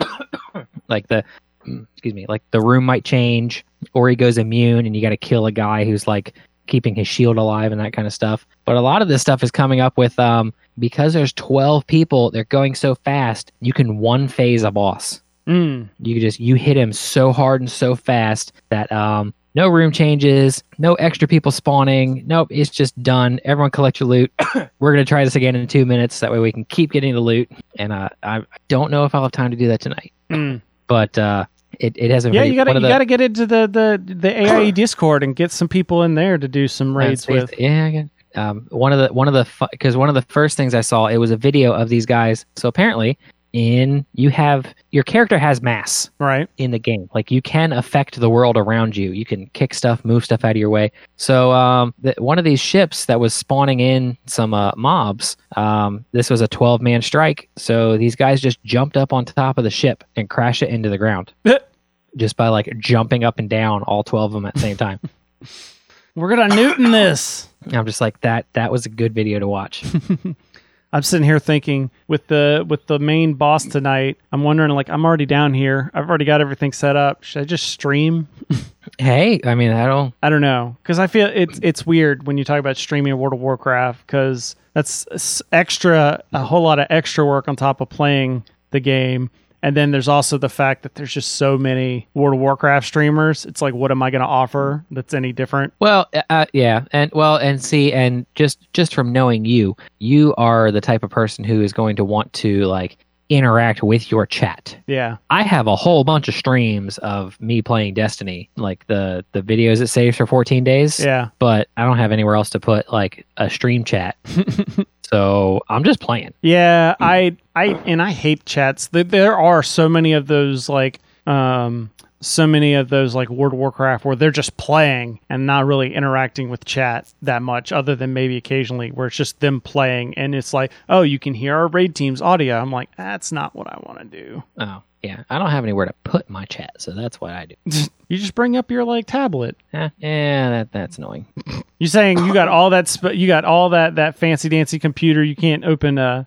like the excuse me, like the room might change, or he goes immune, and you got to kill a guy who's like keeping his shield alive and that kind of stuff. But a lot of this stuff is coming up with um because there's 12 people, they're going so fast, you can one phase a boss. Mm. You just you hit him so hard and so fast that um no room changes, no extra people spawning. Nope, it's just done. Everyone collect your loot. We're gonna try this again in two minutes. That way we can keep getting the loot. And uh, I don't know if I'll have time to do that tonight. Mm. But uh, it, it has a Yeah, you gotta you the- gotta get into the the the AIE Discord and get some people in there to do some raids with. Yeah. Um, one of the one of the because one of the first things I saw it was a video of these guys. So apparently, in you have your character has mass Right. in the game. Like you can affect the world around you. You can kick stuff, move stuff out of your way. So um, the, one of these ships that was spawning in some uh, mobs. Um, this was a 12 man strike. So these guys just jumped up on top of the ship and crashed it into the ground. just by like jumping up and down all 12 of them at the same time. We're gonna Newton this. I'm just like that. That was a good video to watch. I'm sitting here thinking with the with the main boss tonight. I'm wondering like I'm already down here. I've already got everything set up. Should I just stream? hey, I mean, I don't. I don't know because I feel it's it's weird when you talk about streaming World of Warcraft because that's extra a whole lot of extra work on top of playing the game. And then there's also the fact that there's just so many World of Warcraft streamers. It's like, what am I going to offer that's any different? Well, uh, yeah, and well, and see, and just just from knowing you, you are the type of person who is going to want to like interact with your chat. Yeah. I have a whole bunch of streams of me playing Destiny, like the the videos it saves for 14 days. Yeah. But I don't have anywhere else to put like a stream chat. so I'm just playing. Yeah, I I and I hate chats. There, there are so many of those like um so many of those like World of Warcraft where they're just playing and not really interacting with chat that much other than maybe occasionally where it's just them playing and it's like, "Oh, you can hear our raid team's audio." I'm like, "That's not what I want to do." Oh, yeah. I don't have anywhere to put my chat, so that's what I do. You just bring up your like tablet. Eh, yeah, that that's annoying. You're saying you got all that sp- you got all that that fancy dancy computer, you can't open a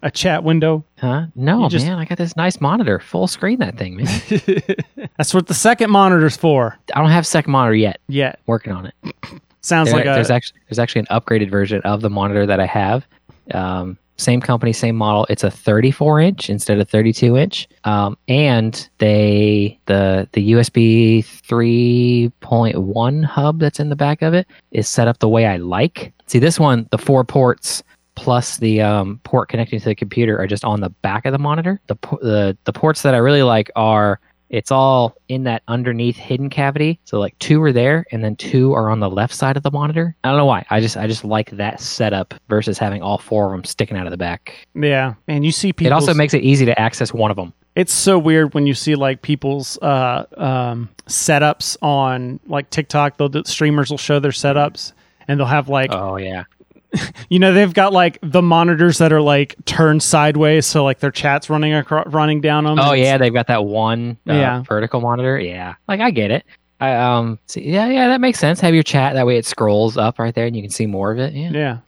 a chat window? Huh? No, You just- man. I got this nice monitor, full screen. That thing, man. That's what the second monitor's for. I don't have second monitor yet. Yet. Working on it. Sounds There- like a there's actually there's actually an upgraded version of the monitor that I have. Um, same company, same model. It's a 34 inch instead of 32 inch. Um, and they the the USB 3.1 hub that's in the back of it is set up the way I like. See this one, the four ports plus the um, port connecting to the computer are just on the back of the monitor. The the the ports that I really like are it's all in that underneath hidden cavity. So like two are there and then two are on the left side of the monitor. I don't know why. I just I just like that setup versus having all four of them sticking out of the back. Yeah, man, you see people. It also makes it easy to access one of them. it's so weird when you see like people's uh, um, setups on like TikTok. They'll do, streamers will show their setups, and they'll have like Oh yeah. you know they've got like the monitors that are like turned sideways, so like their chat's running across, running down them. Oh yeah, they've got that one uh, Yeah. vertical monitor. Yeah. Like I get it. I um see, yeah, yeah, that makes sense. Have your chat that way it scrolls up right there and you can see more of it. Yeah. yeah.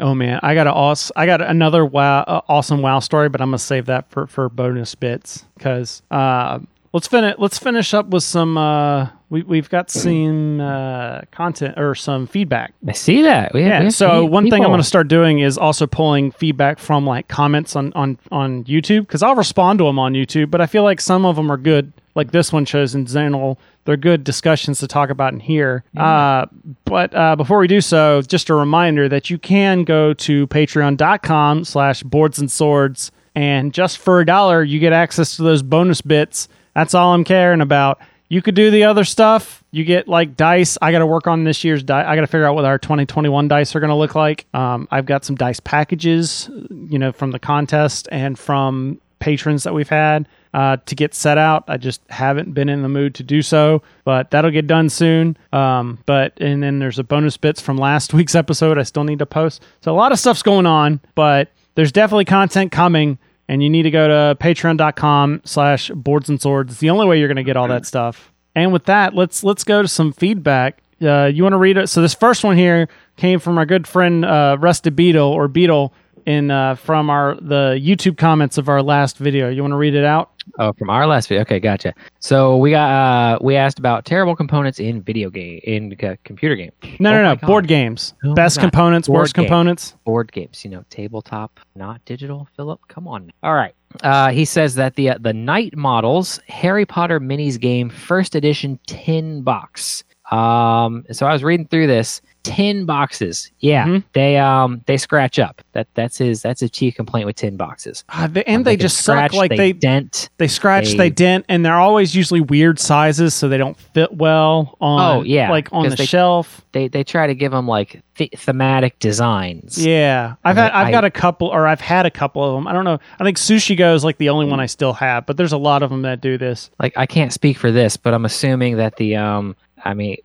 Oh man, I got a awes- I got another wow, uh, awesome wow story, but I'm gonna save that for for bonus bits because uh, let's finish let's finish up with some. Uh, we we've got some uh, content or some feedback. I see that. We, we Yeah. have So one thing I'm going to start doing is also pulling feedback from like comments on on on YouTube because I'll respond to them on YouTube, but I feel like some of them are good. Like this one shows in Xenal they're good discussions to talk about in here. Uh, but uh, before we do so, just a reminder that you can go to patreon.com slash boards and swords, and just for a dollar, you get access to those bonus bits. That's all I'm caring about. You could do the other stuff. You get like dice. I got to work on this year's dice. I got to figure out what our 2021 dice are going to look like. Um, I've got some dice packages, you know, from the contest and from patrons that we've had uh, to get set out. I just haven't been in the mood to do so, but that'll get done soon. Um, but and then there's a bonus bits from last week's episode. I still need to post. So a lot of stuff's going on, but there's definitely content coming and you need to go to patreon.com slash boards and swords. It's the only way you're going to get all that stuff. And with that let's let's go to some feedback. Uh, you want to read it? So this first one here came from our good friend uh, rusted beetle or beetle in uh, from our the youtube comments of our last video. You want to read it out Oh, from our last video. Okay, gotcha. So we got uh we asked about terrible components in video game in c- computer game. no Oh no no God. board games my best components worst game. components board games, you know, tabletop, not digital. Philip, come on. All right. Uh, he says that the uh, the Knight Models Harry Potter Minis game first edition tin box. Um, so I was reading through this tin boxes. Yeah, Mhm. they um they scratch up. That that's his that's his chief complaint with tin boxes. Ah, they, and Um, they, can just suck like they, they dent. They scratch, They- they dent, and they're always usually weird sizes, so they don't fit well on. Oh, yeah, like on the they- shelf. They they try to give them like th- thematic designs. Yeah, I've had, I've I- got a couple, or I've had a couple of them. I don't know. I think Sushi Go is like the only one I still have, but there's a lot of them that do this. Like I can't speak for this, but I'm assuming that the um I mean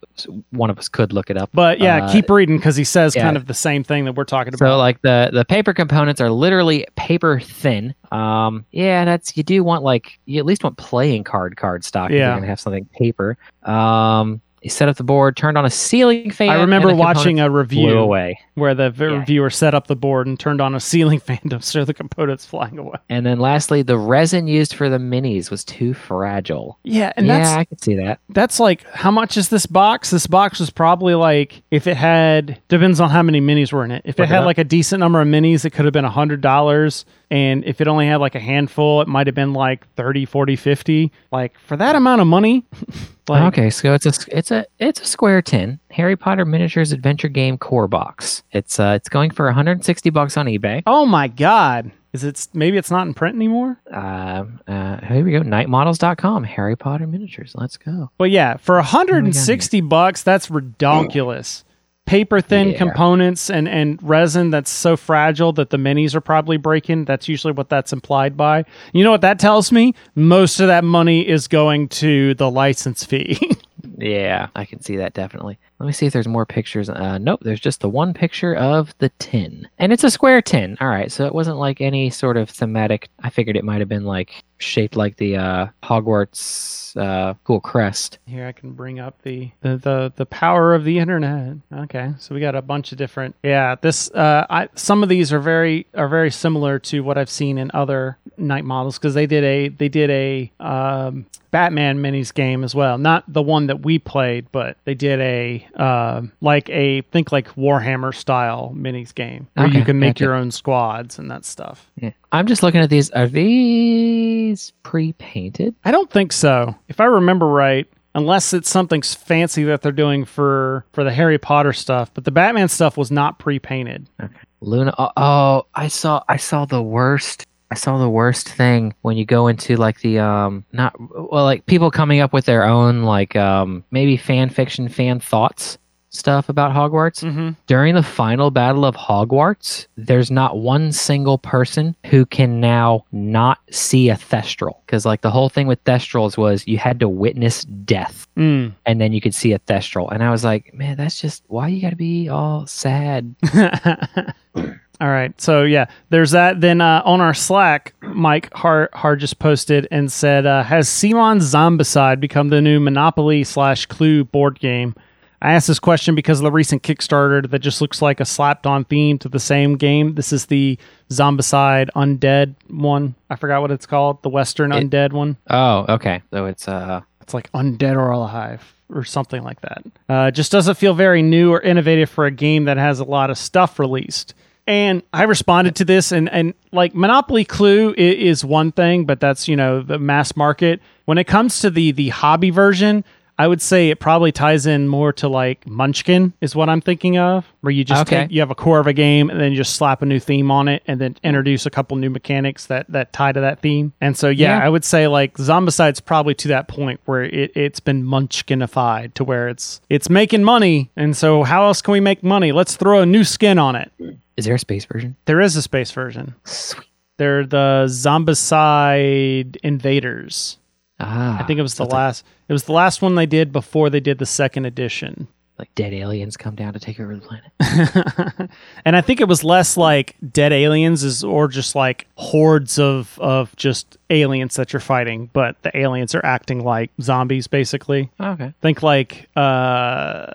one of us could look it up. But yeah, Uh, keep reading because he says yeah. kind of the same thing that we're talking about. So like the the paper components are literally paper thin. Um, yeah, that's you do want like you at least want playing card card stock. if Yeah. you're gonna have something paper. Um, you set up the board, turned on a ceiling fan. I remember watching a review away, where the Yeah. reviewer set up the board and turned on a ceiling fan to show the components flying away. and then lastly, the resin used for the minis was too fragile. Yeah, and yeah, that's I could see that. that's like how much is this box? This box was probably like if it had depends on how many minis were in it. If it Look it had up. like a decent number of minis, it could have been a hundred dollars. And if it only had like a handful, it might have been like 30, 40, 50. Like for that amount of money, like okay, so it's a it's a it's a square tin Harry Potter miniatures adventure game core box. It's uh it's going for 160 bucks on eBay. oh my god. Is it maybe it's not in print anymore? Uh, uh, here we go. Knightmodels.com. Harry Potter miniatures. Let's go. But yeah, for 160 bucks, that's redonkulous. Paper thin Yeah. components and, and resin that's so fragile that the minis are probably breaking. That's usually what that's implied by. You know what that tells me? Most of that money is going to the license fee. Yeah, I can see that definitely. Let me see if there's more pictures. Uh, nope, there's just the one picture of the tin, and it's a square tin. All right, so it wasn't like any sort of thematic. I figured it might have been like shaped like the uh, Hogwarts uh, cool crest. Here I can bring up the, the the the power of the internet. Okay, so we got a bunch of different. Yeah, this uh, I some of these are very are very similar to what I've seen in other Knight Models because they did a they did a um, Batman minis game as well. Not the one that we played, but they did a uh, like a think like Warhammer style minis game where you can make gotcha. your own squads and that stuff. Yeah. I'm just looking at these. Are these pre-painted? I don't think so. If I remember right, unless it's something fancy that they're doing for for the Harry Potter stuff, but the Batman stuff was not pre-painted. Okay. Luna. Oh, oh, I saw. I saw the worst. I saw the worst thing when you go into like the um not well like people coming up with their own like um maybe fan fiction fan thoughts stuff about Hogwarts. Mm-hmm. During the final battle of Hogwarts, there's not one single person who can now not see a Thestral because like the whole thing with Thestrals was you had to witness death Mm. and then you could see a Thestral, and I was like, man, that's just why you got to be all sad. All right. So yeah, there's that. Then uh, on our Slack, Mike Har, Har just posted and said, uh, "Has CMON Zombicide become the new Monopoly slash Clue board game?" I asked this question because of the recent Kickstarter that just looks like a slapped-on theme to the same game. This is the Zombicide Undead one. I forgot what it's called. The Western It- Undead one. Oh, okay. So it's uh It's like Undead or Alive or something like that. Uh, just doesn't feel very new or innovative for a game that has a lot of stuff released. And I responded to this, and and like Monopoly Clue is one thing, but that's you know the mass market. When it comes to the the hobby version, I would say it probably ties in more to like Munchkin is what I'm thinking of, where you just Okay. take you have a core of a game and then you just slap a new theme on it and then introduce a couple new mechanics that that tie to that theme. And so yeah, Yeah. I would say like Zombicide's probably to that point where it, it's been Munchkinified to where it's it's making money. And so how else can we make money? Let's throw a new skin on it. Is there a space version? There is a space version. Sweet. They're the Zombicide Invaders. Ah, I think it was the last. It was the last one they did before they did the second edition. Like, like dead aliens come down to take over the planet. and I think it was less like dead aliens, is or just like hordes of of just aliens that you're fighting, but the aliens are acting like zombies, basically. okay. Think like uh,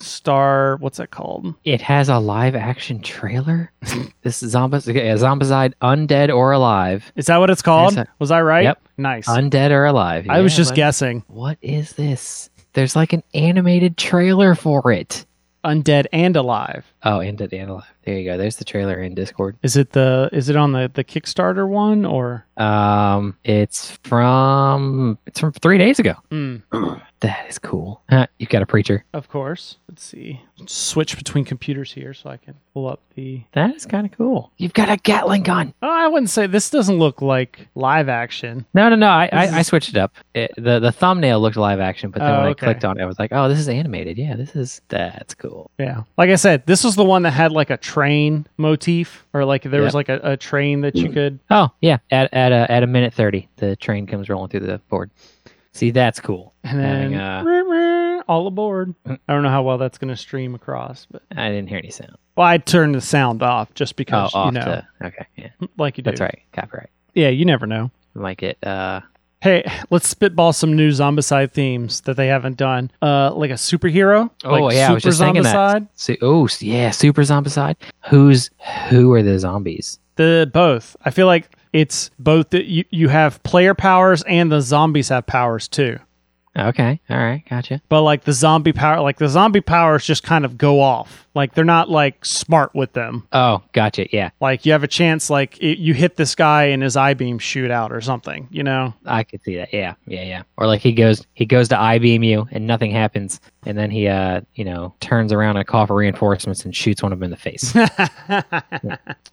Star. What's that called? It has a live action trailer. this is Zombies, okay, Zombicide, Undead or Alive. Is that what it's called? I- was I right? Yep. Nice. Undead or Alive. I was just guessing. What is this? There's like an animated trailer for it. Undead and alive. Oh, Undead and Alive. There you go. There's the trailer in Discord. Is it the? Is it on the the Kickstarter one or? Um, it's from it's from three days ago. Mm, That is cool. Huh, You've got a preacher. of course. Let's see. Switch between computers here so I can pull up the. That is kind of cool. You've got a Gatling gun. Oh, I wouldn't say this doesn't look like live action. No, no, no. I, I, I switched it up. It, the the thumbnail looked live action, but then Oh, when okay. I clicked on it, I was like, oh, this is animated. Yeah, this is that's cool. Yeah. Like I said, this was the one that had like a train motif or like there was Yep. like a, a train that you could. Oh yeah, at at a at a minute thirty, the train comes rolling through the board. See, that's cool. And then Having, uh, all aboard. I don't know how well that's going to stream across, but I didn't hear any sound. well, I turned the sound off just Oh, because off you know, to okay, yeah, like you do. that's right, copyright. Yeah, you never know. Might get uh Hey, let's spitball some new Zombicide themes that they haven't done. Uh, like a superhero. Oh like yeah, I was Super just thinking that. So, oh yeah, Super Zombicide. Who's who are the zombies? The both. I feel like it's both that you, you have player powers and the zombies have powers too. Okay, all right, gotcha. But like the zombie power, like the zombie powers just kind of go off. Like they're not like smart with them. Oh, gotcha. Yeah, Like you have a chance, like it, you hit this guy and his eye beams shoot out or something. You know? I could see that. Yeah, yeah, yeah. Or like he goes he goes to I beam you and nothing happens, and then he uh you know turns around and call for reinforcements and shoots one of them in the face.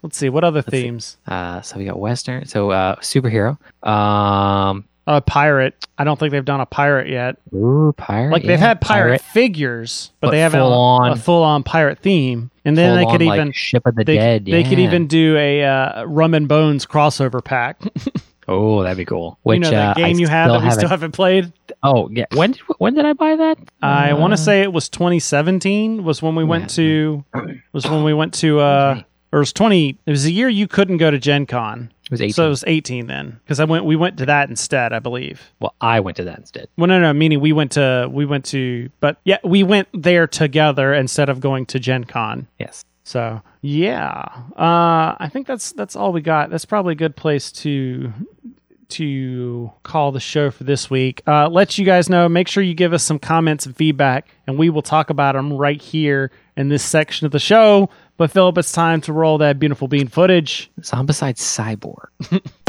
Let's see what other see. themes. uh, so we got Western. So uh, superhero. Um, A pirate. I don't think they've done a pirate yet. ooh, pirate. Like they've yeah, had pirate, figures, but, But they haven't full on- a full on pirate theme. And then they could on, like, even ship of the they, dead. they could even do a uh, Rum and Bones crossover pack. Oh, that'd be cool. Which you know that uh, I game you have that we haven't- still haven't played. Oh yeah. When did when did I buy that? I want to Uh, say it was 2017 was when we went to was when we went to uh or it was 20 it was a year you couldn't go to Gen Con. Was 18. So it was 18 then cuz I went we went to that instead, I believe. well, I went to that instead. Well no no, meaning we went to we went to but yeah, we went there together instead of going to Gen Con. Yes. So, yeah. Uh I think that's that's all we got. That's probably a good place to to call the show for this week. Uh, let you guys know. Make sure you give us some comments and feedback, and we will talk about them right here in this section of the show. But Philip, it's time to roll that beautiful bean footage. Zombicide Cyborg.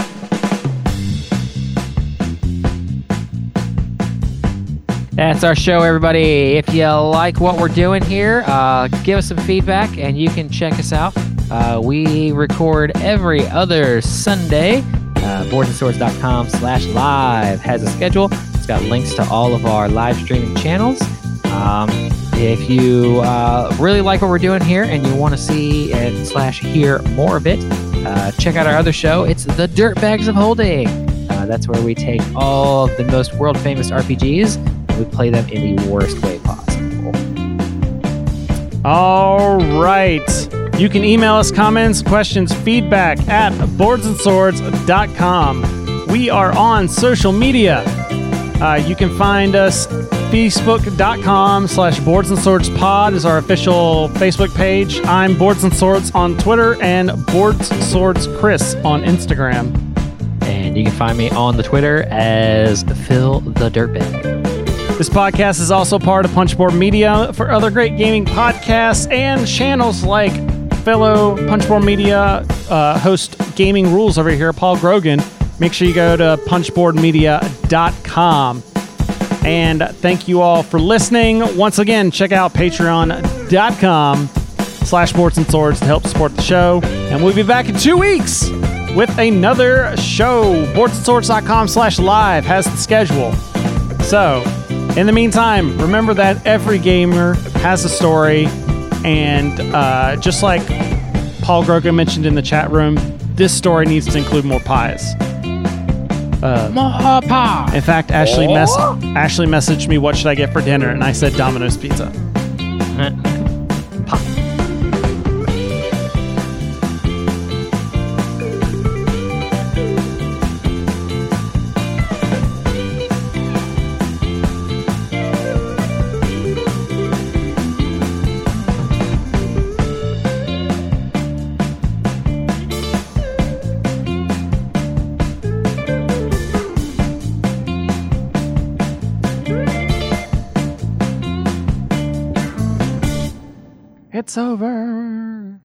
That's our show, everybody. If you like what we're doing here, uh, give us some feedback and you can check us out. Uh, we record every other Sunday. Uh, slash live has a schedule. It's got links to all of our live streaming channels. Um, if you uh, really like what we're doing here and you want to see and slash hear more of it, uh, check out our other show. It's the Dirt Bags of Holding. Uh, that's where we take all of the most world famous RPGs and we play them in the worst way possible. All right. You can email us comments, questions, feedback at boardsandswords.com. We are on social media. Uh, you can find us facebook.com slash boards and swords pod is our official facebook page i'm boards and swords on twitter and boards swords chris on instagram And you can find me on the Twitter as Phil the Dirtbag. This podcast is also part of Punchboard Media. For other great gaming podcasts and channels like fellow Punchboard Media uh, host Gaming Rules over here, Paul Grogan, make sure you go to punchboardmedia.com. And thank you all for listening. Once again, check out patreon.com slash boards and swords to help support the show. And we'll be back in two weeks with another show. Boardsandswords.com slash live has the schedule. So, in the meantime, remember that every gamer has a story. And uh, just like Paul Grogan mentioned in the chat room, this story needs to include more pies. Uh, Pie. In fact, Ashley mess- oh. Ashley messaged me, "What should I get for dinner?" And I said, "Domino's pizza." It's over.